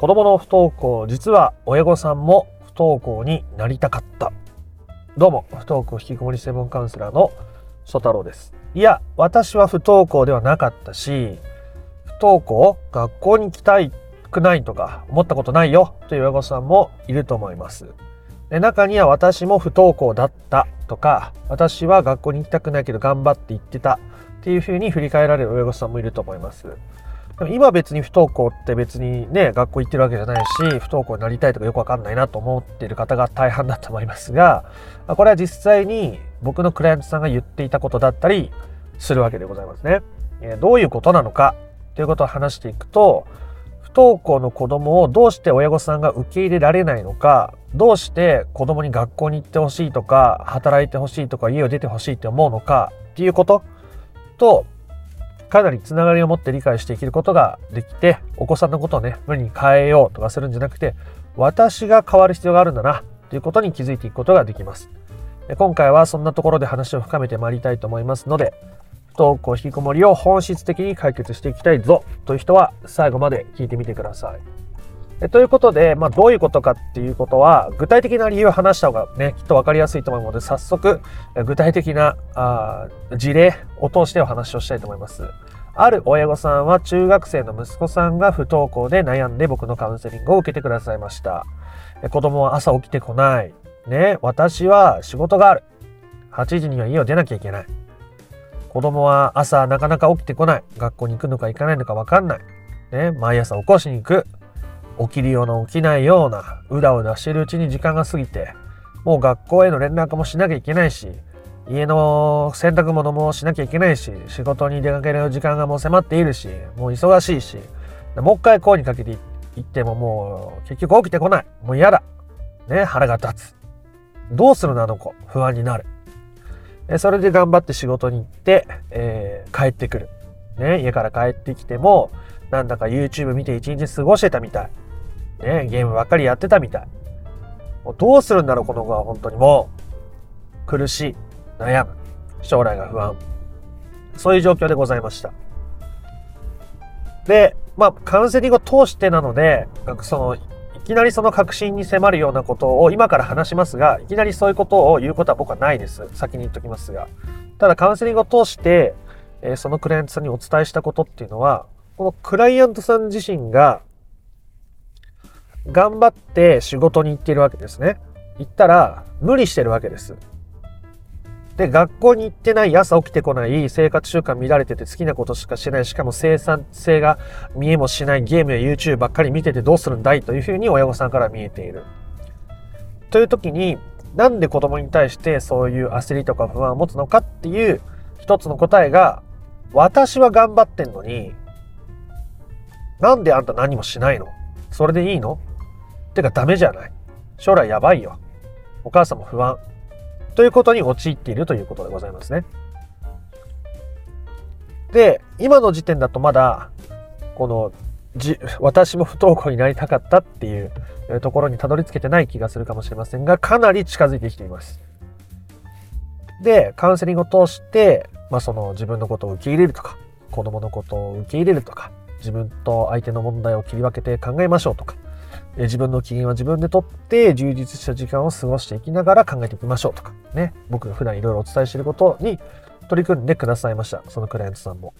子供の不登校、実は親御さんも不登校になりたかった。どうも、不登校引きこもり専門カウンセラーの曽太郎です。いや、私は不登校ではなかったし、不登校、学校に行きたくないとか思ったことないよという親御さんもいると思います。で中には私も不登校だったとか、私は学校に行きたくないけど頑張って行ってたっていうふうに振り返られる親御さんもいると思います。でも今別に不登校って別にね、学校行ってるわけじゃないし、不登校になりたいとかよくわかんないなと思っている方が大半だと思いますが、これは実際に僕のクライアントさんが言っていたことだったりするわけでございますね。どういうことなのかということを話していくと、不登校の子供をどうして親御さんが受け入れられないのか、どうして子供に学校に行ってほしいとか、働いてほしいとか、家を出てほしいって思うのかっていうことと、かなりつながりを持って理解していけることができて、お子さんのことをね、無理に変えようとかするんじゃなくて、私が変わる必要があるんだな、ということに気づいていくことができます。今回はそんなところで話を深めてまいりたいと思いますので、不登校引きこもりを本質的に解決していきたいぞという人は最後まで聞いてみてください。ということで、まあ、どういうことかっていうことは、具体的な理由を話した方がね、きっと分かりやすいと思うので、早速、具体的なあ事例を通してお話をしたいと思います。ある親御さんは中学生の息子さんが不登校で悩んで僕のカウンセリングを受けてくださいました。子供は朝起きてこない。ね、私は仕事がある。8時には家を出なきゃいけない。子供は朝なかなか起きてこない。学校に行くのか行かないのかわかんない。ね、毎朝起こしに行く。起きるような起きないような、うだうだしてるうちに時間が過ぎて、もう学校への連絡もしなきゃいけないし、家の洗濯物もしなきゃいけないし、仕事に出かける時間がもう迫っているし、もう忙しいし、もう一回声にかけていってももう結局起きてこない。もう嫌だ。ね、腹が立つ。どうするのあの子。不安になる。それで頑張って仕事に行って、えー、帰ってくる。ね、家から帰ってきても、なんだか YouTube 見て一日過ごしてたみたい。ね、ゲームばっかりやってたみたい。もうどうするんだろう、この子は本当にもう。苦しい。悩む。将来が不安。そういう状況でございました。で、まあ、カウンセリングを通してなので、その、いきなりその確信に迫るようなことを今から話しますが、いきなりそういうことを言うことは僕はないです。先に言っときますが。ただ、カウンセリングを通して、えー、そのクライアントさんにお伝えしたことっていうのは、このクライアントさん自身が頑張って仕事に行ってるわけですね。行ったら無理してるわけです。で、学校に行ってない、朝起きてこない、生活習慣乱れてて好きなことしかしない、しかも生産性が見えもしないゲームや YouTube ばっかり見ててどうするんだいというふうに親御さんから見えている。という時に、なんで子供に対してそういう焦りとか不安を持つのかっていう一つの答えが、私は頑張ってんのに、なんであんた何もしないの？それでいいの？てかダメじゃない。将来やばいよ。お母さんも不安。ということに陥っているということでございますね。で、今の時点だとまだ、この、じ私も不登校になりたかったっていうところにたどり着けてない気がするかもしれませんが、かなり近づいてきています。で、カウンセリングを通して、まあ、その自分のことを受け入れるとか、子供のことを受け入れるとか、自分と相手の問題を切り分けて考えましょうとか、自分の機嫌は自分でとって充実した時間を過ごしていきながら考えていきましょうとかね、僕が普段いろいろお伝えしていることに取り組んでくださいました。そのクライアントさんも。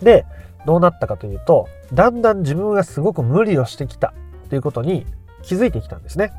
で、どうなったかというと、だんだん自分がすごく無理をしてきたということに気づいてきたんですね。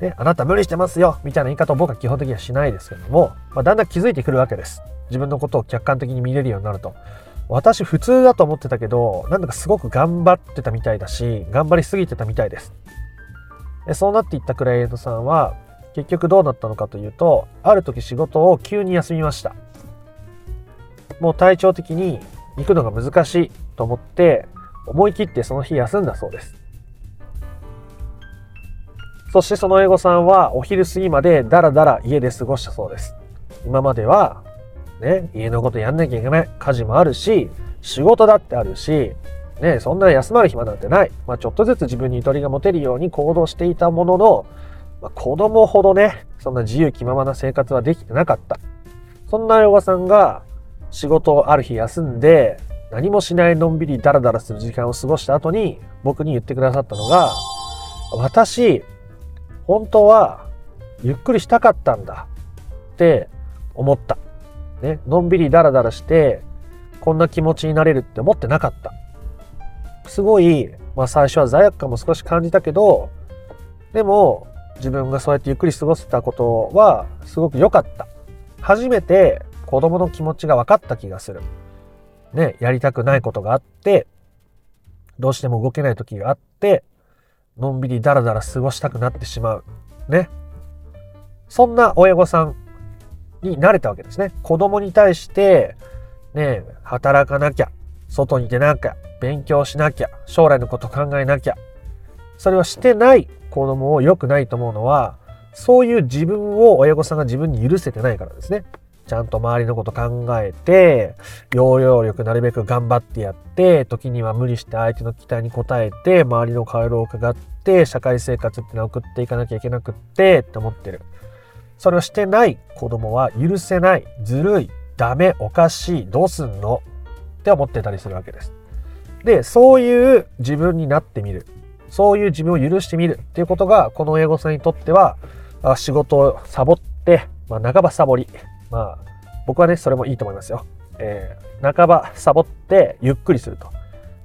で、あなた無理してますよみたいな言い方を僕は基本的にはしないですけども、まあ、だんだん気づいてくるわけです。自分のことを客観的に見れるようになると。私普通だと思ってたけど、なんだかすごく頑張ってたみたいだし、頑張りすぎてたみたいです。そうなっていったクライアントさんは、結局どうなったのかというと、ある時仕事を急に休みました。もう体調的に行くのが難しいと思って、思い切ってその日休んだそうです。そしてその英語さんはお昼過ぎまでダラダラ家で過ごしたそうです。今まではね、家のことやんなきゃいけない。家事もあるし、仕事だってあるし、ね、そんな休まる暇なんてない。まあ、ちょっとずつ自分にゆとりが持てるように行動していたものの、まあ、子供ほどね、そんな自由気ままな生活はできてなかった。そんな親御さんが仕事をある日休んで、何もしないのんびりダラダラする時間を過ごした後に僕に言ってくださったのが、私、本当はゆっくりしたかったんだって思った。ね、のんびりダラダラしてこんな気持ちになれるって思ってなかった。すごい、まあ最初は罪悪感も少し感じたけど、でも自分がそうやってゆっくり過ごせたことはすごく良かった。初めて子供の気持ちが分かった気がする。ね、やりたくないことがあって、どうしても動けない時があって、のんびりダラダラ過ごしたくなってしまう。ね。そんな親御さんになれたわけですね。子供に対して、ね、働かなきゃ、外に出なきゃ、勉強しなきゃ、将来のこと考えなきゃ。それをしてない子供を良くないと思うのは、そういう自分を親御さんが自分に許せてないからですね。ちゃんと周りのこと考えて、要領力なるべく頑張ってやって、時には無理して相手の期待に応えて、周りの顔色を伺って、社会生活ってのを送っていかなきゃいけなくって、って思ってる。それをしてない子供は許せない、ずるい、ダメ、おかしい、どうすんの？って思ってたりするわけです。で、そういう自分になってみる。そういう自分を許してみるっていうことが、この親御さんにとっては、仕事をサボって、まあ、半ばサボり。まあ、僕はね、それもいいと思いますよ。えー、半ばサボってゆっくりすると。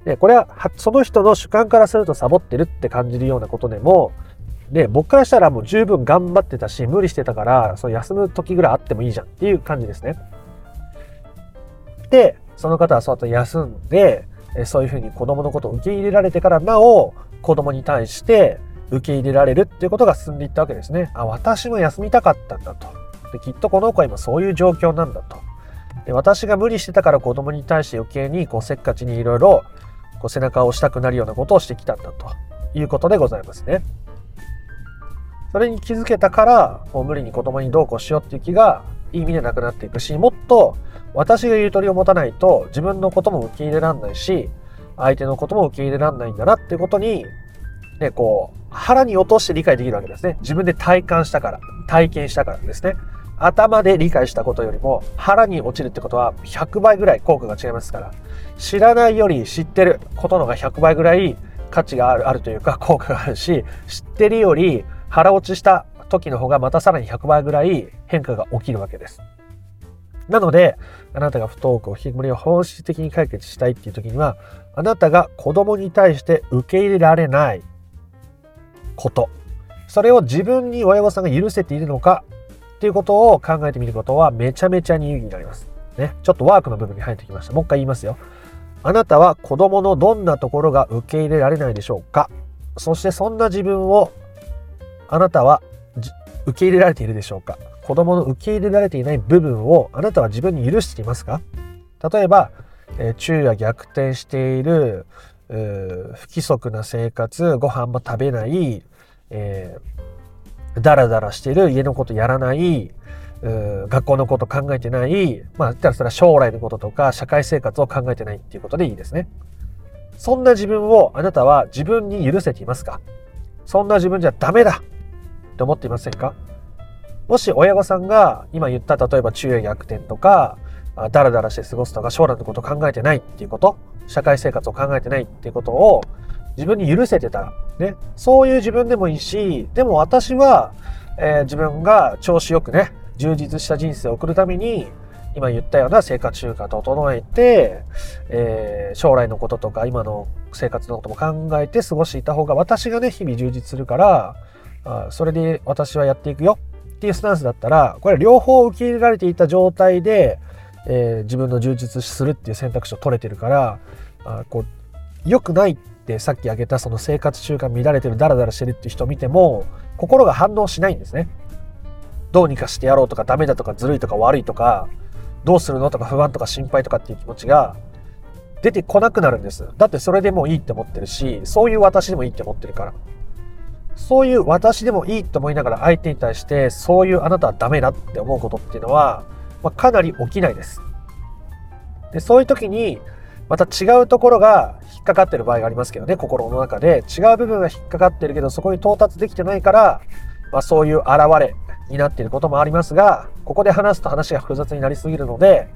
で、これは、その人の主観からするとサボってるって感じるようなことでも、で、僕からしたらもう十分頑張ってたし、無理してたから、その休む時ぐらいあってもいいじゃんっていう感じですね。で、その方はそうやって休んで、そういうふうに子供のことを受け入れられてからなお、子供に対して受け入れられるっていうことが進んでいったわけですね。あ、私も休みたかったんだと。できっとこの子は今そういう状況なんだと。で私が無理してたから子供に対して余計にこうせっかちにいろいろ背中を押したくなるようなことをしてきたんだということでございますね。それに気づけたからもう無理に子供にどうこうしようっていう気がいい意味でなくなっていくしもっと私がゆとりを持たないと自分のことも受け入れらんないし相手のことも受け入れらんないんだなっていうことに、ね、こう、腹に落として理解できるわけですね。自分で体感したから、体験したからですね。頭で理解したことよりも腹に落ちるってことは100倍ぐらい効果が違いますから、知らないより知ってることのが100倍ぐらい価値があるあるというか効果があるし、知ってるより腹落ちした時の方がまたさらに100倍ぐらい変化が起きるわけです。なので、あなたが不登校、引きこもりを本質的に解決したいっていう時には、あなたが子供に対して受け入れられないこと、それを自分に親御さんが許せているのかっていうことを考えてみることはめちゃめちゃに有意義になります。ね。ちょっとワークの部分に入ってきました。もう一回言いますよ。あなたは子供のどんなところが受け入れられないでしょうかそしてそんな自分をあなたは受け入れられているでしょうか？子供の受け入れられていない部分をあなたは自分に許していますか？例えば、えー、昼夜逆転している不規則な生活ご飯も食べない、えー、ダラダラしている家のことやらない学校のこと考えてない、まあ、言ったらそれは将来のこととか社会生活を考えてないっていうことでいいですね。そんな自分をあなたは自分に許せていますか？そんな自分じゃダメだ。って思っていませんか？もし親御さんが今言った例えば昼夜逆転とか、ダラダラして過ごすとか将来のことを考えてないっていうこと、社会生活を考えてないっていうことを自分に許せてたら、ね、そういう自分でもいいし、でも私は、えー、自分が調子よくね、充実した人生を送るために、今言ったような生活習慣整えて、えー、将来のこととか今の生活のことも考えて過ごしていた方が私がね、日々充実するから、それで私はやっていくよっていうスタンスだったら、これ両方受け入れられていた状態で、えー、自分の充実するっていう選択肢を取れてるから、あこう、良くないってさっき挙げたその生活習慣乱れてるダラダラしてるっていう人を見ても、心が反応しないんですね。どうにかしてやろうとかダメだとかずるいとか悪いとか、どうするのとか不安とか心配とかっていう気持ちが出てこなくなるんです。だってそれでもいいって思ってるし、そういう私でもいいって思ってるから。そういう私でもいいと思いながら相手に対してそういうあなたはダメだって思うことっていうのは、まあ、かなり起きないです。でそういう時にまた違うところが引っかかってる場合がありますけどね心の中で違う部分が引っかかってるけどそこに到達できてないから、まあ、そういう現れになっていることもありますがここで話すと話が複雑になりすぎるので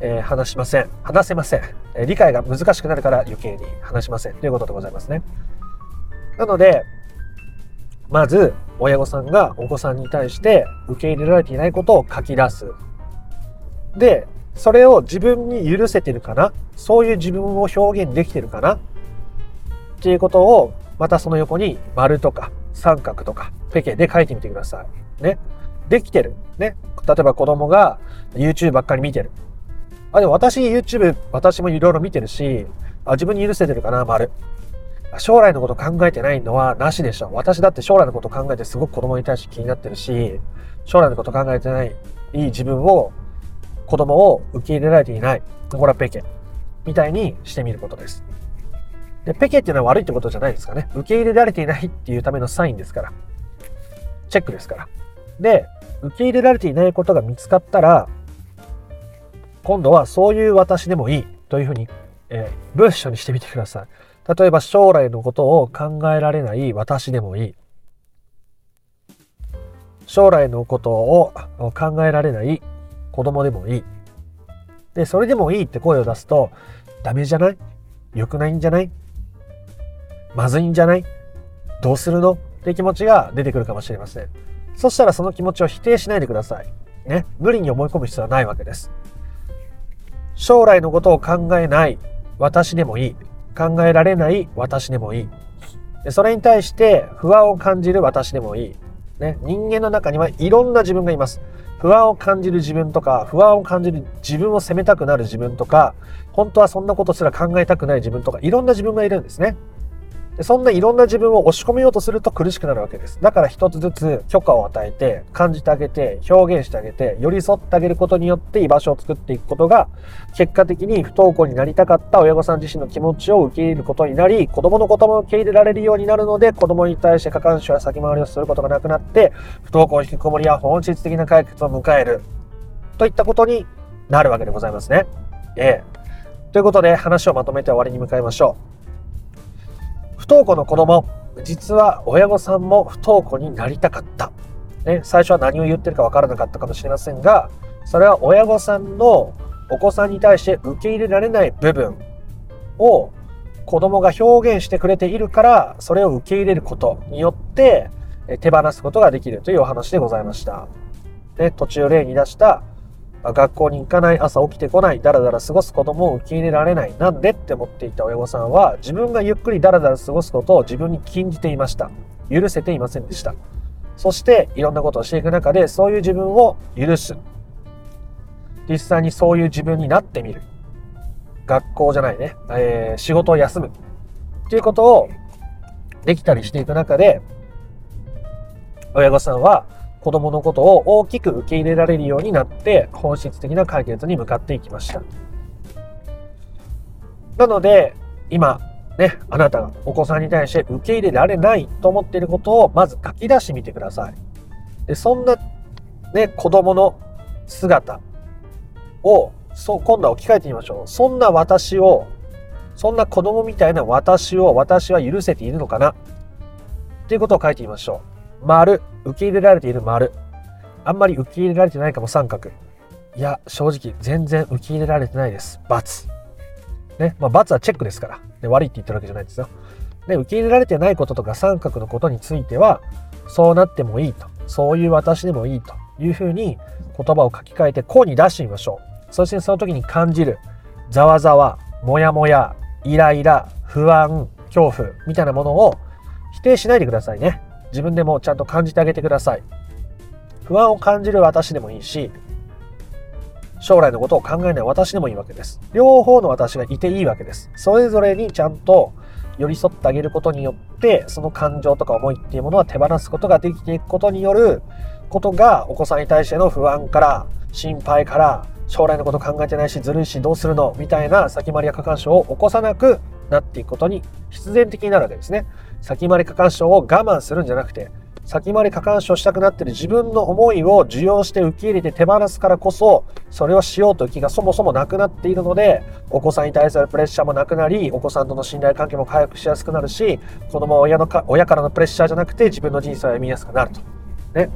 えー、話しません。話せません、えー、理解が難しくなるから余計に話しません。ということでございますね。なので、まず、親御さんがお子さんに対して受け入れられていないことを書き出す。で、それを自分に許せてるかな？そういう自分を表現できてるかな？っていうことを、またその横に丸とか三角とかペケで書いてみてください。ね。できてる。ね。例えば子供が YouTube ばっかり見てる。あ、でも私 YouTube、私もいろいろ見てるし、あ自分に許せてるかな？丸。将来のこと考えてないのはなしでしょ。私だって将来のこと考えてすごく子供に対して気になってるし、将来のこと考えてないいい自分を、子供を受け入れられていない。これはペケ。みたいにしてみることです。で、ペケっていうのは悪いってことじゃないですかね。受け入れられていないっていうためのサインですから。チェックですから。で、受け入れられていないことが見つかったら、今度はそういう私でもいいというふうに、えー、文章にしてみてください。例えば将来のことを考えられない私でもいい。将来のことを考えられない子供でもいい。で、それでもいいって声を出すと、ダメじゃない？良くないんじゃない？まずいんじゃない？どうするの？って気持ちが出てくるかもしれません。そしたらその気持ちを否定しないでください。ね？無理に思い込む必要はないわけです。将来のことを考えない私でもいい。考えられない私でもいい。でそれに対して不安を感じる私でもいい。ね、人間の中にはいろんな自分がいます。不安を感じる自分とか、不安を感じる自分を責めたくなる自分とか、本当はそんなことすら考えたくない自分とか、いろんな自分がいるんですね。そんないろんな自分を押し込めようとすると苦しくなるわけです。だから一つずつ許可を与えて、感じてあげて、表現してあげて、寄り添ってあげることによって居場所を作っていくことが、結果的に不登校になりたかった親御さん自身の気持ちを受け入れることになり、子供のことも受け入れられるようになるので、子供に対して過干渉や先回りをすることがなくなって、不登校引きこもりや本質的な解決を迎える。といったことになるわけでございますね。ええ。ということで話をまとめて終わりに向かいましょう。不登校の子供、実は親御さんも不登校になりたかった。ね、最初は何を言ってるかわからなかったかもしれませんが、それは親御さんのお子さんに対して受け入れられない部分を子供が表現してくれているから、それを受け入れることによって手放すことができるというお話でございました。で途中例に出した学校に行かない、朝起きてこない、だらだら過ごす子供を受け入れられない、なんでって思っていた親御さんは、自分がゆっくりだらだら過ごすことを自分に禁じていました。許せていませんでした。そして、いろんなことをしていく中で、そういう自分を許す。実際にそういう自分になってみる。学校じゃないね、えー、仕事を休む。っていうことをできたりしていく中で、親御さんは、子供のことを大きく受け入れられるようになって本質的な解決に向かっていきました。なので、今、ね、あなたがお子さんに対して受け入れられないと思っていることをまず書き出してみてください。でそんな、ね、子供の姿を、そう、今度は置き換えてみましょう。そんな私を、そんな子供みたいな私を私は許せているのかな？っていうことを書いてみましょう。丸。受け入れられている丸。あんまり受け入れられてないかも三角。いや、正直、全然受け入れられてないです。×。ね。まあ、×はチェックですから。で悪いって言ってるわけじゃないですよ。で、受け入れられてないこととか三角のことについては、そうなってもいいと。そういう私でもいいというふうに言葉を書き換えて、こうに出してみましょう。そしてその時に感じる、ざわざわ、もやもや、イライラ、不安、恐怖みたいなものを否定しないでくださいね。自分でもちゃんと感じてあげてください。不安を感じる私でもいいし、将来のことを考えない私でもいいわけです。両方の私がいていいわけです。それぞれにちゃんと寄り添ってあげることによって、その感情とか思いっていうものは手放すことができていくことによることが、お子さんに対しての不安から、心配から、将来のこと考えてないし、ずるいし、どうするのみたいな先回りや過干渉を起こさなくなっていくことに必然的になるわけですね。先回り過干渉を我慢するんじゃなくて、先回り過干渉したくなってる自分の思いを受容して受け入れて手放すからこそ、それをしようという気がそもそもなくなっているので、お子さんに対するプレッシャーもなくなり、お子さんとの信頼関係も回復しやすくなるし、子供は親のか親からのプレッシャーじゃなくて自分の人生を歩みやすくなると。ね。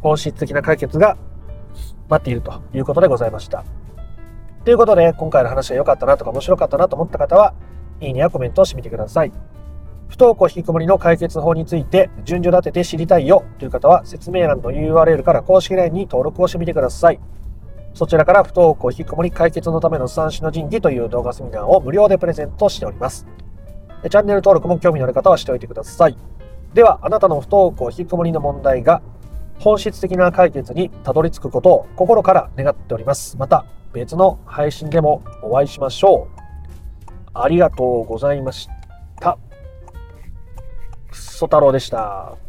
本質的な解決が待っているということでございました。ということで、今回の話が良かったなとか面白かったなと思った方は、いいねやコメントをしてみてください。不登校引きこもりの解決法について順序立てて知りたいよという方は説明欄の URL から公式 LINE に登録をしてみてください。そちらから不登校引きこもり解決のための三種の神器という動画セミナーを無料でプレゼントしております。チャンネル登録も興味のある方はしておいてください。では、あなたの不登校引きこもりの問題が本質的な解決にたどり着くことを心から願っております。また別の配信でもお会いしましょう。ありがとうございました。ソ太郎でした。